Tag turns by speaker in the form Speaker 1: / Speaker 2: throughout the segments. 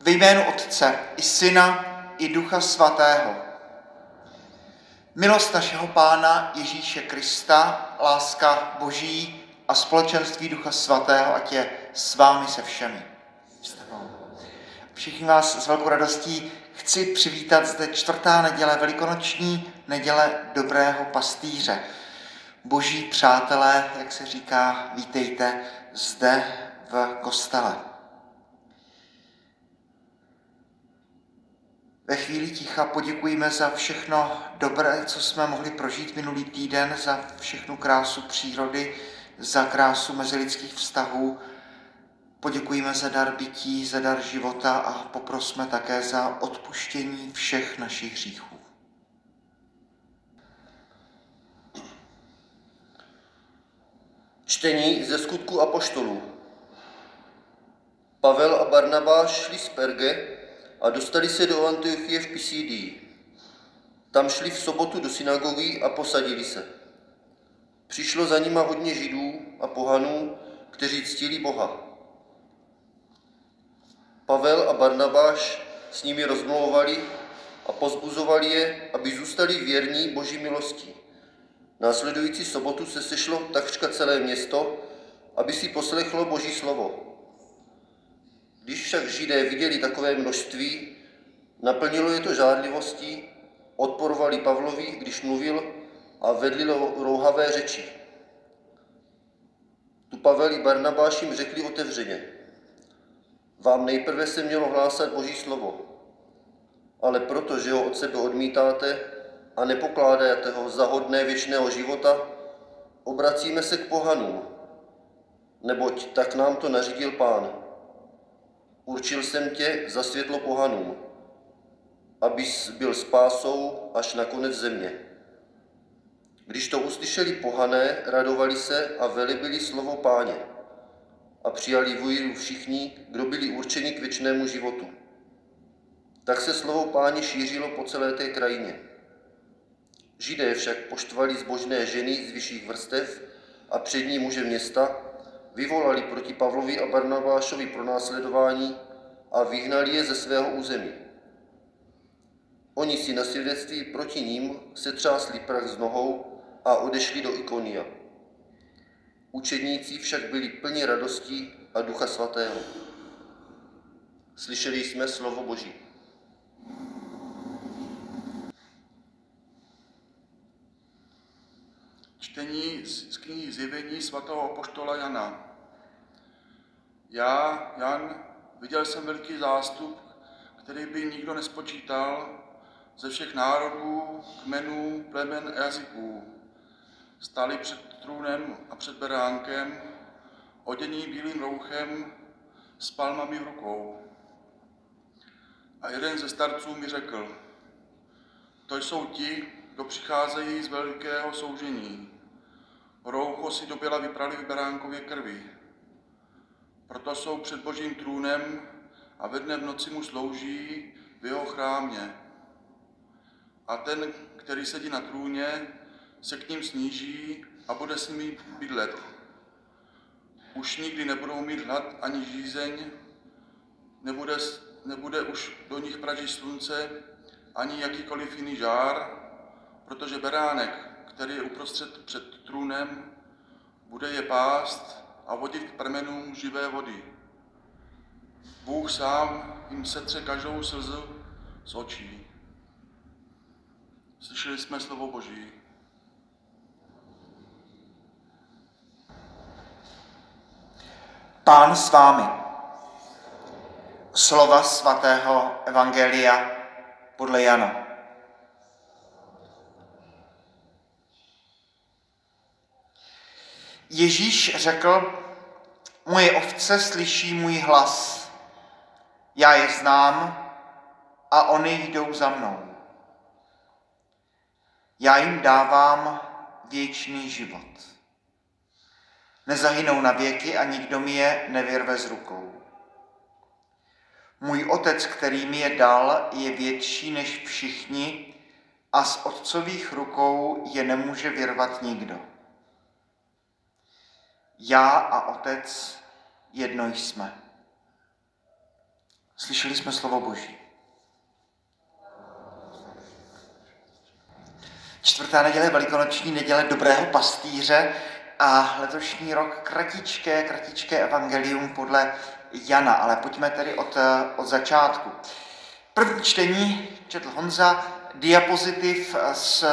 Speaker 1: Ve jménu Otce i Syna i Ducha Svatého. Milost našeho Pána Ježíše Krista, láska Boží a společenství Ducha Svatého, ať je s vámi se všemi. Všichni vás s velkou radostí chci přivítat zde čtvrtá neděle, velikonoční neděle dobrého pastýře. Boží přátelé, jak se říká, vítejte zde v kostele. Ve chvíli ticha poděkujeme za všechno dobré, co jsme mohli prožít minulý týden, za všechnu krásu přírody, za krásu mezilidských vztahů. Poděkujeme za dar bytí, za dar života a poprosme také za odpuštění všech našich hříchů.
Speaker 2: Čtení ze skutku apoštolů. Pavel a Barnabáš šli z Perge a dostali se do Antiochie v Pisidii. Tam šli v sobotu do synagogy a posadili se. Přišlo za nima hodně židů a pohanů, kteří ctili Boha. Pavel a Barnabáš s nimi rozmlouvali a pozbuzovali je, aby zůstali věrní Boží milosti. Následující sobotu se sešlo takřka celé město, aby si poslechlo Boží slovo. Když však Židé viděli takové množství, naplnilo je to žádlivostí, odporovali Pavlovi, když mluvil a vedli rouhavé řeči. Tu Pavel i Barnabáš jim řekli otevřeně. Vám nejprve se mělo hlásat Boží slovo, ale protože ho od sebe odmítáte a nepokládáte ho za hodné věčného života, obracíme se k pohanům, neboť tak nám to nařídil pán. Určil jsem tě za světlo pohanům, abys byl spásou až na konec země. Když to uslyšeli pohané, radovali se a velebili slovo páně a přijali víru všichni, kdo byli určeni k věčnému životu. Tak se slovo páně šířilo po celé té krajině. Židé však poštvali zbožné ženy z vyšších vrstev a přední muže města, vyvolali proti Pavlovi a Barnabášovi pronásledování a vyhnali je ze svého území. Oni si na svědectví proti ním setřásli prach z nohou a odešli do Ikonia. Učedníci však byli plni radostí a ducha svatého. Slyšeli jsme slovo Boží.
Speaker 3: Čtení z knihy Zjevení svatého apoštola Jana. Já, Jan, viděl jsem velký zástup, který by nikdo nespočítal, ze všech národů, kmenů, plemen a jazyků. Stáli před trůnem a před beránkem, odění bílým rouchem, s palmami v rukou. A jeden ze starců mi řekl, to jsou ti, kdo přicházejí z velkého soužení. Roucho si doběla vyprali v beránkově krvi. Proto jsou před božím trůnem a ve dne v noci mu slouží v jeho chrámě. A ten, který sedí na trůně, se k ním sníží a bude s nimi bydlet. Už nikdy nebudou mít hlad ani žízeň, nebude, nebude už do nich pražit slunce, ani jakýkoliv jiný žár, protože beránek, který je uprostřed před trůnem, bude je pást a vodit k pramenům živé vody. Bůh sám jim setře každou slzu z očí. Slyšeli jsme slovo Boží.
Speaker 1: Pán s vámi. Slova svatého Evangelia podle Jana. Ježíš řekl, moje ovce slyší můj hlas. Já je znám a oni jdou za mnou. Já jim dávám věčný život. Nezahynou na věky a nikdo mi je nevyrve z rukou. Můj otec, který mi je dal, je větší než všichni a z otcových rukou je nemůže vyrvat nikdo. Já a otec jedno jsme. Slyšeli jsme slovo Boží. Čtvrtá neděle, velikonoční neděle dobrého pastýře a letošní rok kratičké, kratičké evangelium podle Jana, ale pojďme tedy od, od začátku. První čtení četl Honza, diapozitiv z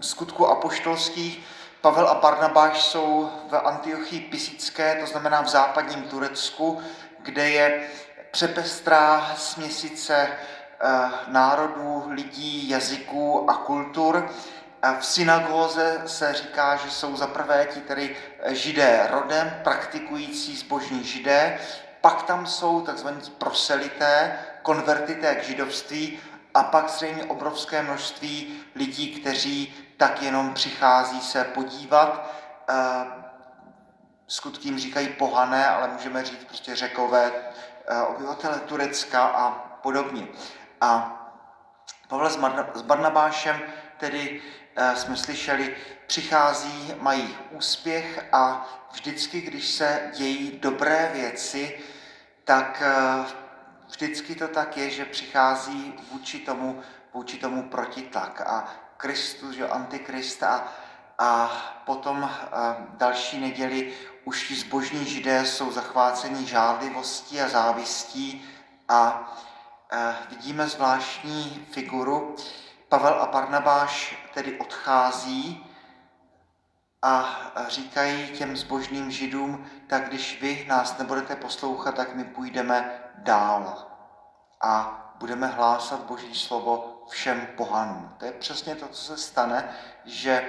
Speaker 1: skutku apoštolských. Pavel a Barnabáš jsou v Antiochii Pisické, to znamená v západním Turecku, kde je přepestrá směsice eh, národů, lidí, jazyků a kultur. V synagóze se říká, že jsou za prvé ti tedy židé rodem, praktikující zbožní židé, pak tam jsou tzv. proselité, konvertité k židovství a pak zřejmě obrovské množství lidí, kteří tak jenom přichází se podívat. Eh, skutky jim říkají pohané, ale můžeme říct prostě řekové, eh, obyvatele Turecka a podobně. A Pavel s Barnabášem tedy eh, jsme slyšeli, přichází, mají úspěch a vždycky, když se dějí dobré věci, tak vždycky to tak je, že přichází vůči tomu, vůči tomu protitlak. A Kristus, že Antikrist a, potom a další neděli už ti zbožní židé jsou zachváceni žádlivostí a závistí a, a vidíme zvláštní figuru. Pavel a Barnabáš tedy odchází a říkají těm zbožným židům, tak když vy nás nebudete poslouchat, tak my půjdeme dál a budeme hlásat Boží slovo všem pohanům. To je přesně to, co se stane, že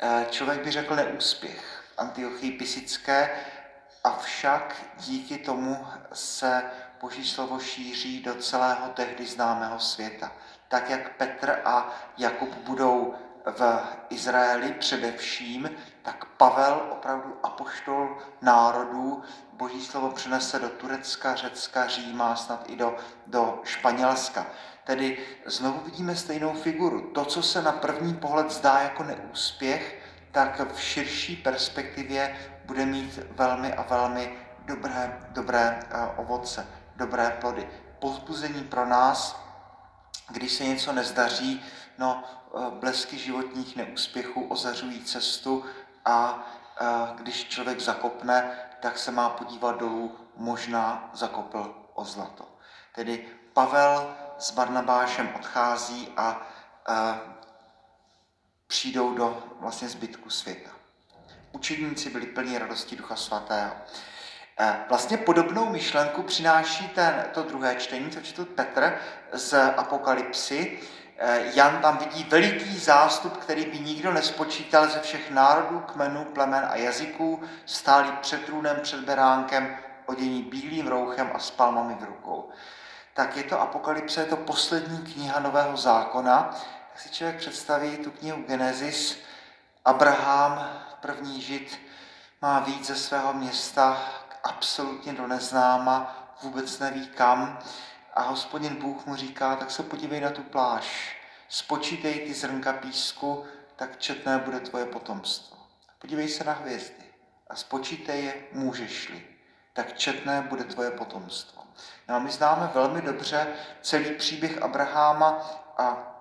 Speaker 1: eh, člověk by řekl neúspěch Antiochii Pisické, avšak díky tomu se Boží slovo šíří do celého tehdy známého světa. Tak jak Petr a Jakub budou v Izraeli především, tak Pavel, opravdu apoštol národů, boží slovo přinese do Turecka, Řecka, Říma, snad i do, do Španělska. Tedy znovu vidíme stejnou figuru. To, co se na první pohled zdá jako neúspěch, tak v širší perspektivě bude mít velmi a velmi dobré, dobré eh, ovoce, dobré plody. Pozbuzení pro nás, když se něco nezdaří, no, blesky životních neúspěchů ozařují cestu a eh, když člověk zakopne, tak se má podívat dolů, možná zakopl o zlato. Tedy Pavel s Barnabášem odchází a, a přijdou do vlastně zbytku světa. Učedníci byli plní radosti Ducha Svatého. Vlastně podobnou myšlenku přináší ten, to druhé čtení, co četl Petr z Apokalypsy. E, Jan tam vidí veliký zástup, který by nikdo nespočítal ze všech národů, kmenů, plemen a jazyků, stálí před trůnem, před beránkem, odění bílým rouchem a s palmami v rukou tak je to Apokalypse, je to poslední kniha Nového zákona. Tak si člověk představí tu knihu Genesis. Abraham, první žid, má víc ze svého města absolutně do neznáma, vůbec neví kam. A hospodin Bůh mu říká, tak se podívej na tu pláž, spočítej ty zrnka písku, tak četné bude tvoje potomstvo. Podívej se na hvězdy a spočítej je, můžeš-li, tak četné bude tvoje potomstvo. No a my známe velmi dobře celý příběh Abraháma a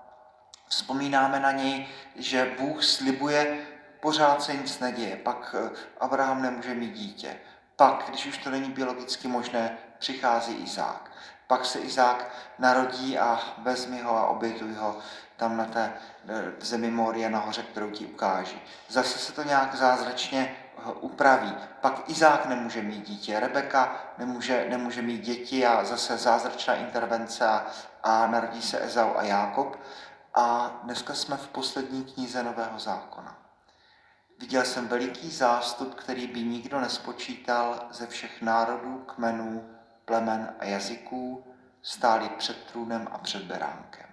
Speaker 1: vzpomínáme na něj, že Bůh slibuje, pořád se nic neděje, pak eh, Abraham nemůže mít dítě. Pak, když už to není biologicky možné, přichází Izák. Pak se Izák narodí a vezmi ho a obětuj ho tam na té eh, zemi Moria nahoře, kterou ti ukáží. Zase se to nějak zázračně upraví. Pak Izák nemůže mít dítě, Rebeka nemůže, nemůže mít děti a zase zázračná intervence a, a narodí se Ezau a Jákob. A dneska jsme v poslední knize Nového zákona. Viděl jsem veliký zástup, který by nikdo nespočítal ze všech národů, kmenů, plemen a jazyků, stáli před trůnem a před beránkem.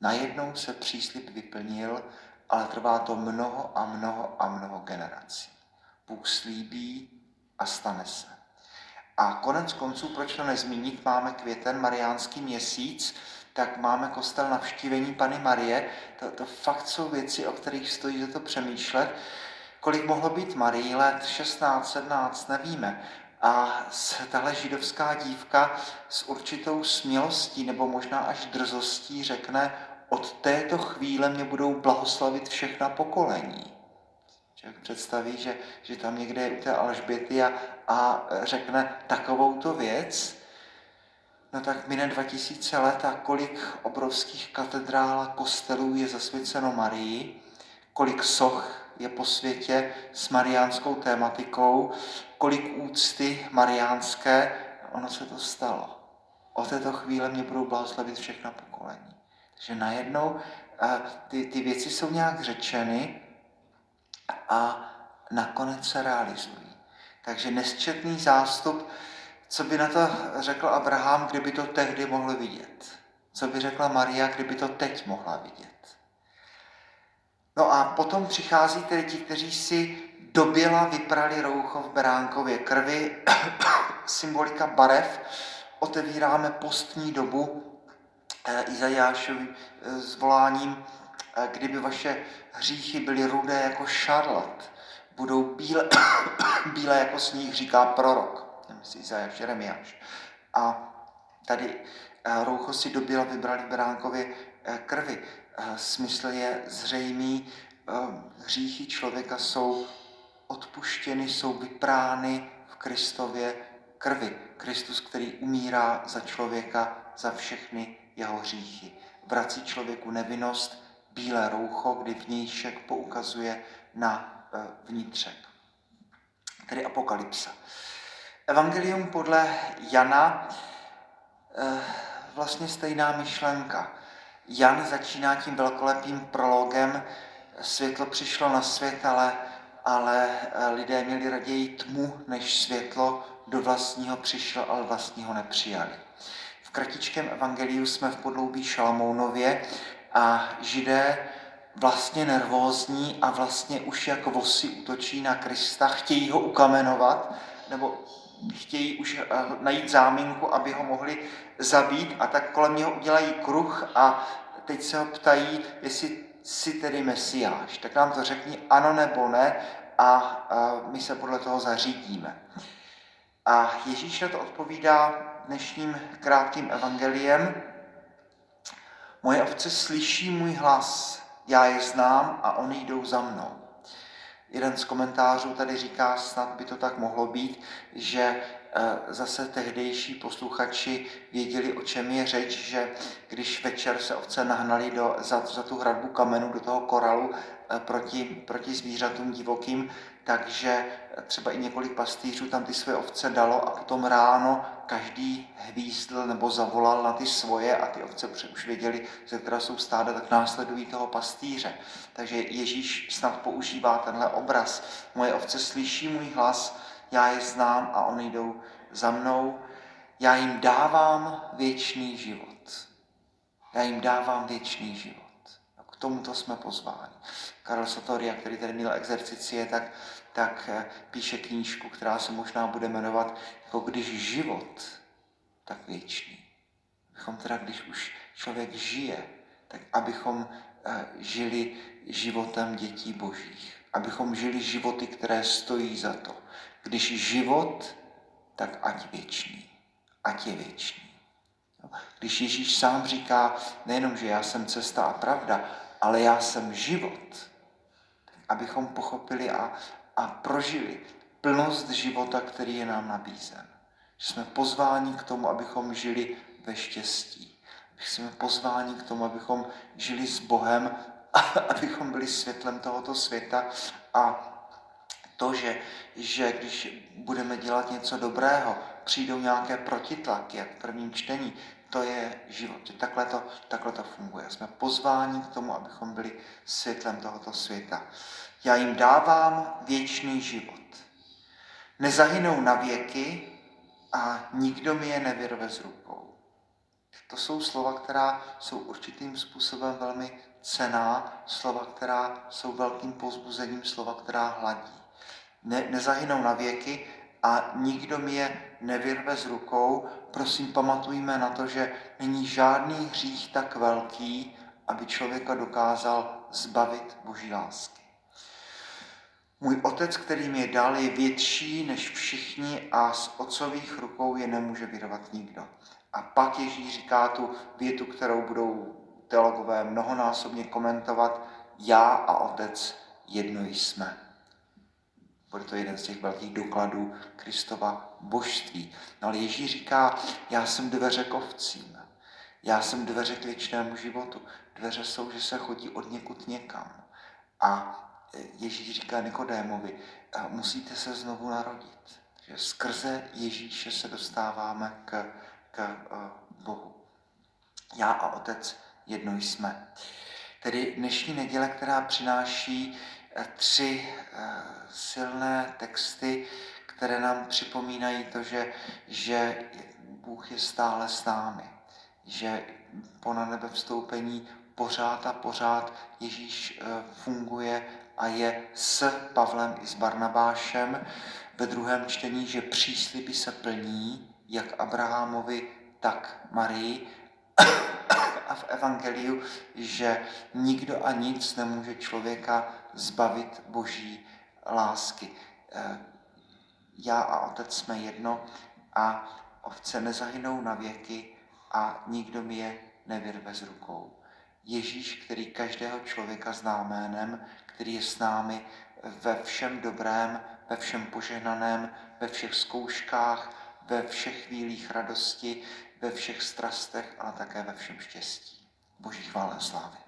Speaker 1: Najednou se příslip vyplnil, ale trvá to mnoho a mnoho a mnoho generací. Bůh slíbí a stane se. A konec konců, proč to nezmínit, máme květen, mariánský měsíc, tak máme kostel navštívení Pany Marie. To, to fakt jsou věci, o kterých stojí za to přemýšlet. Kolik mohlo být Marii let? 16, 17, nevíme. A tahle židovská dívka s určitou smělostí nebo možná až drzostí řekne, od této chvíle mě budou blahoslavit všechna pokolení. Člověk představí, že, že tam někde je u té Alžběty a, a řekne takovouto věc, no tak mine 2000 let a kolik obrovských katedrál a kostelů je zasvěceno Marii, kolik soch je po světě s mariánskou tématikou, kolik úcty mariánské, ono se to stalo. Od této chvíle mě budou blahoslavit všechna pokolení. Takže najednou ty, ty věci jsou nějak řečeny a nakonec se realizují. Takže nesčetný zástup, co by na to řekl Abraham, kdyby to tehdy mohl vidět. Co by řekla Maria, kdyby to teď mohla vidět. No a potom přichází tedy ti, kteří si doběla vyprali roucho v beránkově krvi, symbolika barev, otevíráme postní dobu eh, Izajášovým eh, zvoláním, eh, kdyby vaše hříchy byly rudé jako šarlat, budou bílé, bílé jako sníh, říká prorok, nemyslí Izajáš, Jeremiáš. A tady roucho si doběla vybrali v beránkově krvi. Smysl je zřejmý, hříchy člověka jsou odpuštěny, jsou vyprány v Kristově krvi. Kristus, který umírá za člověka, za všechny jeho hříchy. Vrací člověku nevinnost, bílé roucho, kdy vnějšek poukazuje na e, vnitřek. Tedy apokalypsa. Evangelium podle Jana, e, vlastně stejná myšlenka. Jan začíná tím velkolepým prologem, světlo přišlo na svět, ale, ale eh, lidé měli raději tmu než světlo, do vlastního přišlo, ale vlastního nepřijali. V kratičkém evangeliu jsme v podloubí Šalamounově a židé vlastně nervózní a vlastně už jako vosy útočí na Krista, chtějí ho ukamenovat, nebo chtějí už eh, najít záminku, aby ho mohli zabít a tak kolem něho udělají kruh a teď se ho ptají, jestli jsi tedy mesiáš. Tak nám to řekni ano nebo ne a, a my se podle toho zařídíme. A Ježíš na to odpovídá dnešním krátkým evangeliem. Moje ovce slyší můj hlas, já je znám a oni jdou za mnou. Jeden z komentářů tady říká, snad by to tak mohlo být, že eh, zase tehdejší posluchači věděli, o čem je řeč, že když večer se ovce nahnali do, za, za tu hradbu kamenů do toho koralu eh, proti, proti zvířatům divokým, takže třeba i několik pastýřů tam ty své ovce dalo a potom ráno každý hvízdl nebo zavolal na ty svoje a ty ovce už věděli, ze která jsou stáda, tak následují toho pastýře. Takže Ježíš snad používá tenhle obraz. Moje ovce slyší můj hlas, já je znám a oni jdou za mnou. Já jim dávám věčný život. Já jim dávám věčný život. Tomuto jsme pozváni. Karel Satoria, který tady měl exercicie, tak, tak eh, píše knížku, která se možná bude jmenovat jako když život, tak věčný. Abychom teda, když už člověk žije, tak abychom eh, žili životem dětí božích. Abychom žili životy, které stojí za to. Když život, tak ať věčný. Ať je věčný. Když Ježíš sám říká nejenom, že já jsem cesta a pravda, ale já jsem život, abychom pochopili a, a prožili plnost života, který je nám nabízen. Že jsme pozváni k tomu, abychom žili ve štěstí. Jsme pozváni k tomu, abychom žili s Bohem, a abychom byli světlem tohoto světa a to, že, že když budeme dělat něco dobrého, přijdou nějaké protitlaky, jak v prvním čtení, to je život. Že takhle, to, takhle to funguje. Jsme pozváni k tomu, abychom byli světlem tohoto světa. Já jim dávám věčný život. Nezahynou na věky a nikdo mi je nevyrve z rukou. To jsou slova, která jsou určitým způsobem velmi cená, slova, která jsou velkým pozbuzením, slova, která hladí. Ne, nezahynou na věky a nikdo mi je nevyrve z rukou. Prosím, pamatujme na to, že není žádný hřích tak velký, aby člověka dokázal zbavit Boží lásky. Můj otec, který mě dal, je větší než všichni a z otcových rukou je nemůže vyrvat nikdo. A pak Ježíš říká tu větu, kterou budou teologové mnohonásobně komentovat, já a otec jedno jsme. Bude to jeden z těch velkých dokladů Kristova božství. No ale Ježíš říká, já jsem dveře kovcím. Já jsem dveře k věčnému životu. Dveře jsou, že se chodí od někud někam. A Ježíš říká Nikodémovi, musíte se znovu narodit. Že skrze Ježíše se dostáváme k, k Bohu. Já a Otec jedno jsme. Tedy dnešní neděle, která přináší tři eh, silné texty, které nám připomínají to, že, že Bůh je stále s námi, že po na nebe vstoupení pořád a pořád Ježíš eh, funguje a je s Pavlem i s Barnabášem. Ve druhém čtení, že přísliby se plní, jak Abrahamovi, tak Marii. A v Evangeliu, že nikdo a nic nemůže člověka zbavit boží lásky. Eh, já a otec jsme jedno a ovce nezahynou na věky a nikdo mi je nevyrve z rukou. Ježíš, který každého člověka zná jménem, který je s námi ve všem dobrém, ve všem požehnaném, ve všech zkouškách, ve všech chvílích radosti, ve všech strastech, ale také ve všem štěstí. Boží chvále a slávy.